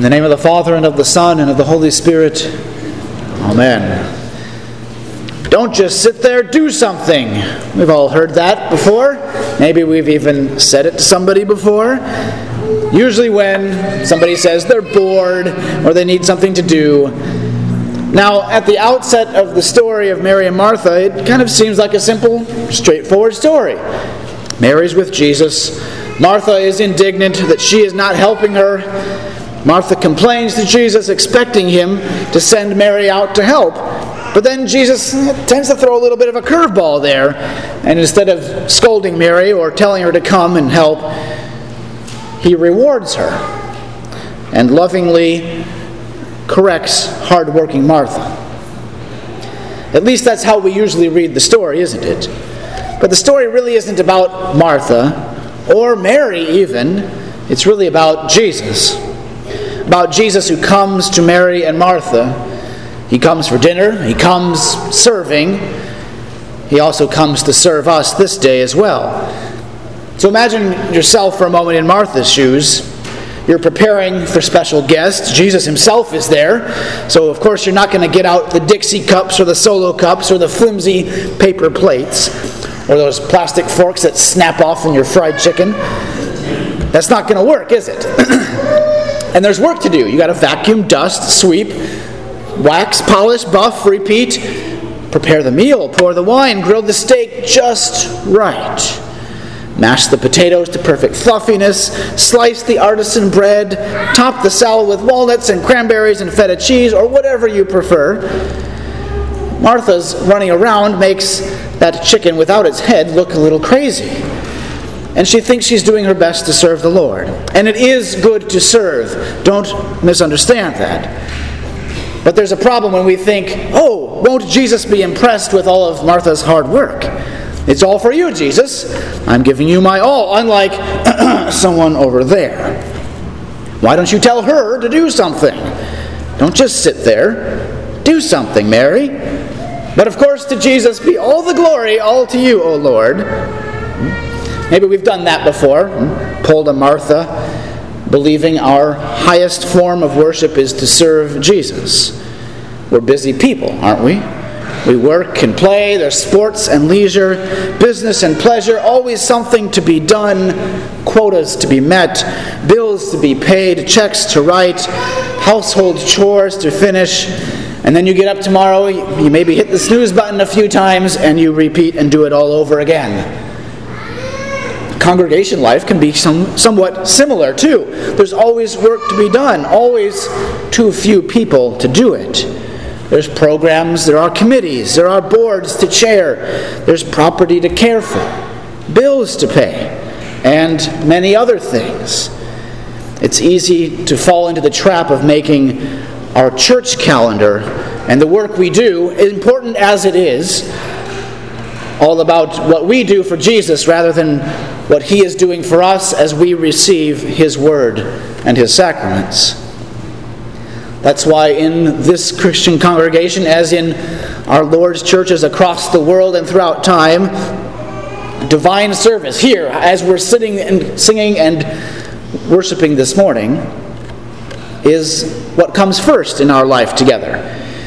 In the name of the Father, and of the Son, and of the Holy Spirit. Amen. Don't just sit there, do something. We've all heard that before. Maybe we've even said it to somebody before. Usually, when somebody says they're bored or they need something to do. Now, at the outset of the story of Mary and Martha, it kind of seems like a simple, straightforward story. Mary's with Jesus. Martha is indignant that she is not helping her. Martha complains to Jesus, expecting him to send Mary out to help. But then Jesus tends to throw a little bit of a curveball there. And instead of scolding Mary or telling her to come and help, he rewards her and lovingly corrects hardworking Martha. At least that's how we usually read the story, isn't it? But the story really isn't about Martha or Mary, even. It's really about Jesus. About Jesus who comes to Mary and Martha he comes for dinner, he comes serving, he also comes to serve us this day as well. So imagine yourself for a moment in Martha's shoes. You're preparing for special guests. Jesus himself is there. So, of course, you're not going to get out the Dixie cups or the solo cups or the flimsy paper plates or those plastic forks that snap off in your fried chicken. That's not going to work, is it? and there's work to do. You got to vacuum, dust, sweep, Wax, polish, buff, repeat. Prepare the meal, pour the wine, grill the steak just right. Mash the potatoes to perfect fluffiness, slice the artisan bread, top the salad with walnuts and cranberries and feta cheese, or whatever you prefer. Martha's running around makes that chicken without its head look a little crazy. And she thinks she's doing her best to serve the Lord. And it is good to serve. Don't misunderstand that. But there's a problem when we think, oh, won't Jesus be impressed with all of Martha's hard work? It's all for you, Jesus. I'm giving you my all, unlike someone over there. Why don't you tell her to do something? Don't just sit there. Do something, Mary. But of course, to Jesus be all the glory, all to you, O Lord. Maybe we've done that before. Pulled a Martha believing our highest form of worship is to serve Jesus. We're busy people, aren't we? We work and play, there's sports and leisure, business and pleasure, always something to be done, quotas to be met, bills to be paid, checks to write, household chores to finish. And then you get up tomorrow, you maybe hit the snooze button a few times, and you repeat and do it all over again congregation life can be some, somewhat similar too. There's always work to be done, always too few people to do it. There's programs, there are committees, there are boards to chair, there's property to care for, bills to pay, and many other things. It's easy to fall into the trap of making our church calendar and the work we do, important as it is, all about what we do for Jesus rather than what He is doing for us as we receive His Word and His sacraments. That's why in this Christian congregation, as in our Lord's churches across the world and throughout time, divine service here, as we're sitting and singing and worshiping this morning, is what comes first in our life together.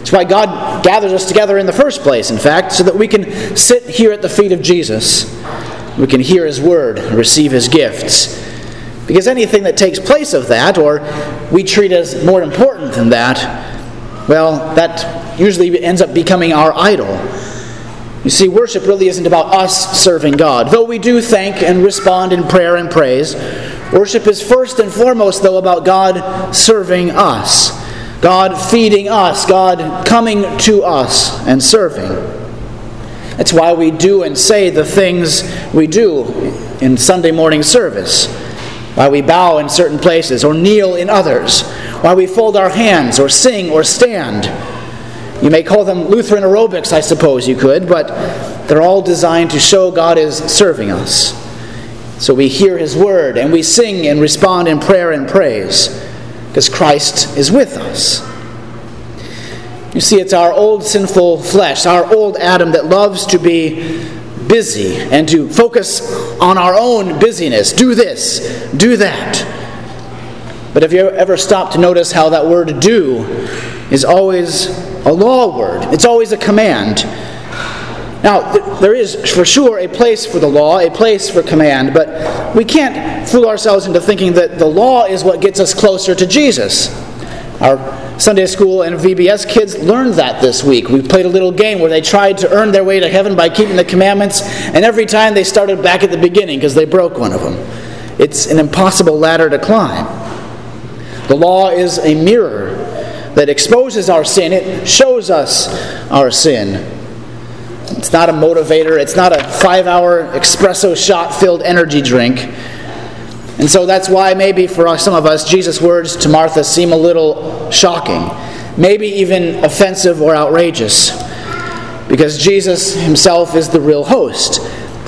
It's why God gathers us together in the first place, in fact, so that we can sit here at the feet of Jesus we can hear His word, receive His gifts. Because anything that takes place of that, or we treat as more important than that, well, that usually ends up becoming our idol. You see, worship really isn't about us serving God. Though we do thank and respond in prayer and praise, worship is first and foremost, though, about God serving us, God feeding us, God coming to us and serving. That's why we do and say the things we do in Sunday morning service. Why we bow in certain places or kneel in others. Why we fold our hands or sing or stand. You may call them Lutheran aerobics, I suppose you could, but they're all designed to show God is serving us. So we hear His word and we sing and respond in prayer and praise because Christ is with us. You see, it's our old sinful flesh, our old Adam that loves to be busy and to focus on our own busyness. Do this, do that. But have you ever stopped to notice how that word do is always a law word, it's always a command. Now, there is for sure a place for the law, a place for command, but we can't fool ourselves into thinking that the law is what gets us closer to Jesus. Our Sunday school and VBS kids learned that this week. We played a little game where they tried to earn their way to heaven by keeping the commandments, and every time they started back at the beginning because they broke one of them. It's an impossible ladder to climb. The law is a mirror that exposes our sin, it shows us our sin. It's not a motivator, it's not a five hour espresso shot filled energy drink. And so that's why maybe for some of us, Jesus' words to Martha seem a little shocking, maybe even offensive or outrageous. Because Jesus himself is the real host.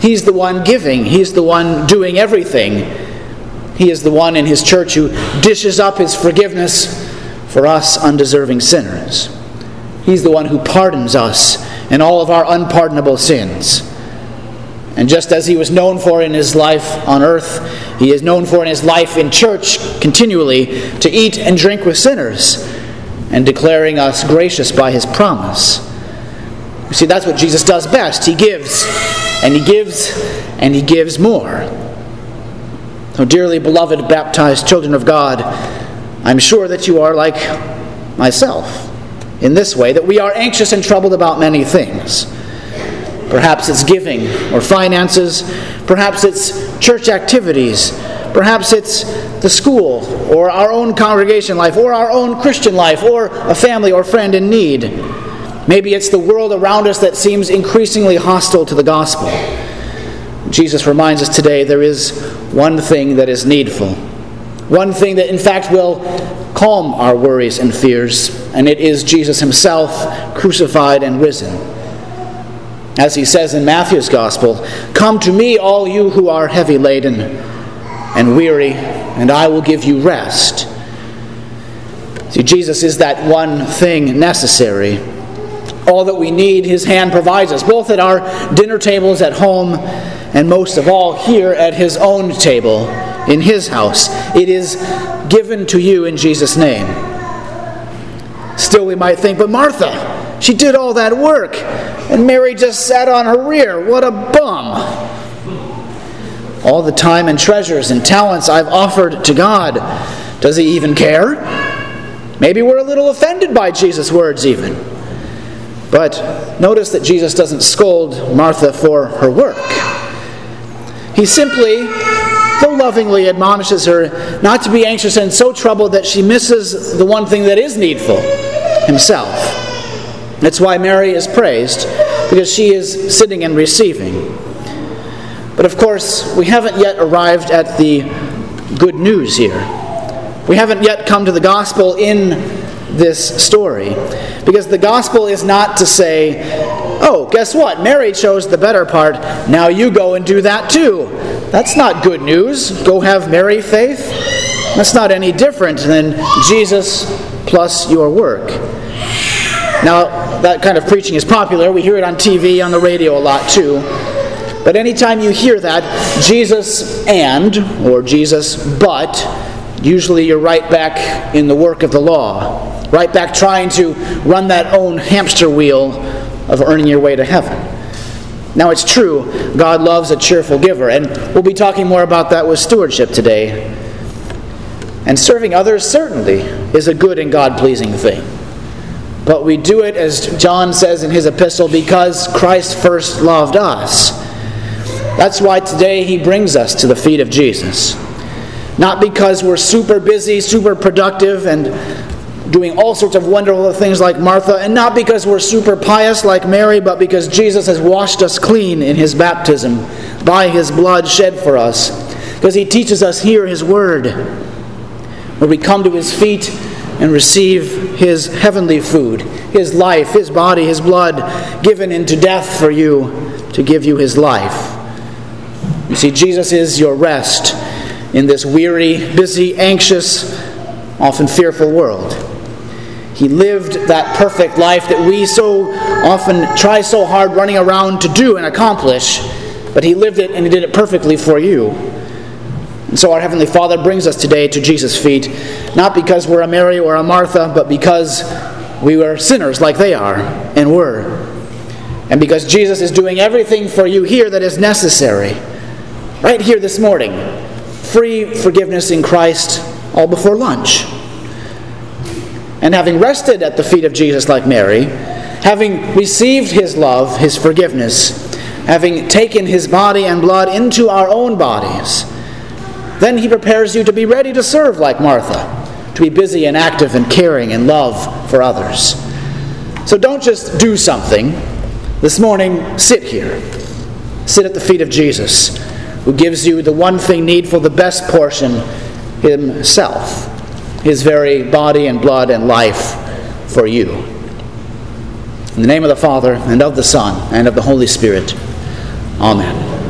He's the one giving, He's the one doing everything. He is the one in His church who dishes up His forgiveness for us undeserving sinners. He's the one who pardons us and all of our unpardonable sins. And just as he was known for in his life on earth, he is known for in his life in church continually to eat and drink with sinners and declaring us gracious by his promise. You see, that's what Jesus does best. He gives, and he gives, and he gives more. So, dearly beloved, baptized children of God, I'm sure that you are like myself in this way that we are anxious and troubled about many things. Perhaps it's giving or finances, perhaps it's church activities, perhaps it's the school or our own congregation life or our own Christian life or a family or friend in need. Maybe it's the world around us that seems increasingly hostile to the gospel. Jesus reminds us today there is one thing that is needful. One thing that, in fact, will calm our worries and fears, and it is Jesus Himself crucified and risen. As He says in Matthew's Gospel, Come to me, all you who are heavy laden and weary, and I will give you rest. See, Jesus is that one thing necessary. All that we need, His hand provides us, both at our dinner tables at home and most of all here at His own table in His house. It is given to you in Jesus' name. Still, we might think, but Martha, she did all that work, and Mary just sat on her rear. What a bum! All the time and treasures and talents I've offered to God. Does he even care? Maybe we're a little offended by Jesus' words, even. But notice that Jesus doesn't scold Martha for her work. He simply though lovingly admonishes her not to be anxious and so troubled that she misses the one thing that is needful himself. That's why Mary is praised, because she is sitting and receiving. But of course, we haven't yet arrived at the good news here. We haven't yet come to the gospel in this story. Because the gospel is not to say, oh, guess what? Mary chose the better part. Now you go and do that too. That's not good news. Go have Mary faith. That's not any different than Jesus plus your work. Now, that kind of preaching is popular. We hear it on TV, on the radio a lot too. But anytime you hear that, Jesus and, or Jesus but, usually you're right back in the work of the law. Right back trying to run that own hamster wheel of earning your way to heaven. Now, it's true, God loves a cheerful giver, and we'll be talking more about that with stewardship today. And serving others certainly is a good and God pleasing thing. But we do it, as John says in his epistle, because Christ first loved us. That's why today he brings us to the feet of Jesus. Not because we're super busy, super productive, and doing all sorts of wonderful things like Martha, and not because we're super pious like Mary, but because Jesus has washed us clean in his baptism by his blood shed for us. Because he teaches us here his word, where we come to his feet and receive his heavenly food, his life, his body, his blood, given into death for you to give you his life. You see, Jesus is your rest in this weary, busy, anxious, often fearful world. He lived that perfect life that we so often try so hard running around to do and accomplish, but He lived it and He did it perfectly for you. And so our Heavenly Father brings us today to Jesus' feet, not because we're a Mary or a Martha, but because we were sinners like they are and were. And because Jesus is doing everything for you here that is necessary, right here this morning, free forgiveness in Christ all before lunch. And having rested at the feet of Jesus like Mary, having received his love, his forgiveness, having taken his body and blood into our own bodies, then he prepares you to be ready to serve like Martha, to be busy and active and caring and love for others. So don't just do something. This morning, sit here. Sit at the feet of Jesus, who gives you the one thing needful, the best portion, himself, his very body and blood and life for you. In the name of the Father, and of the Son, and of the Holy Spirit. Amen.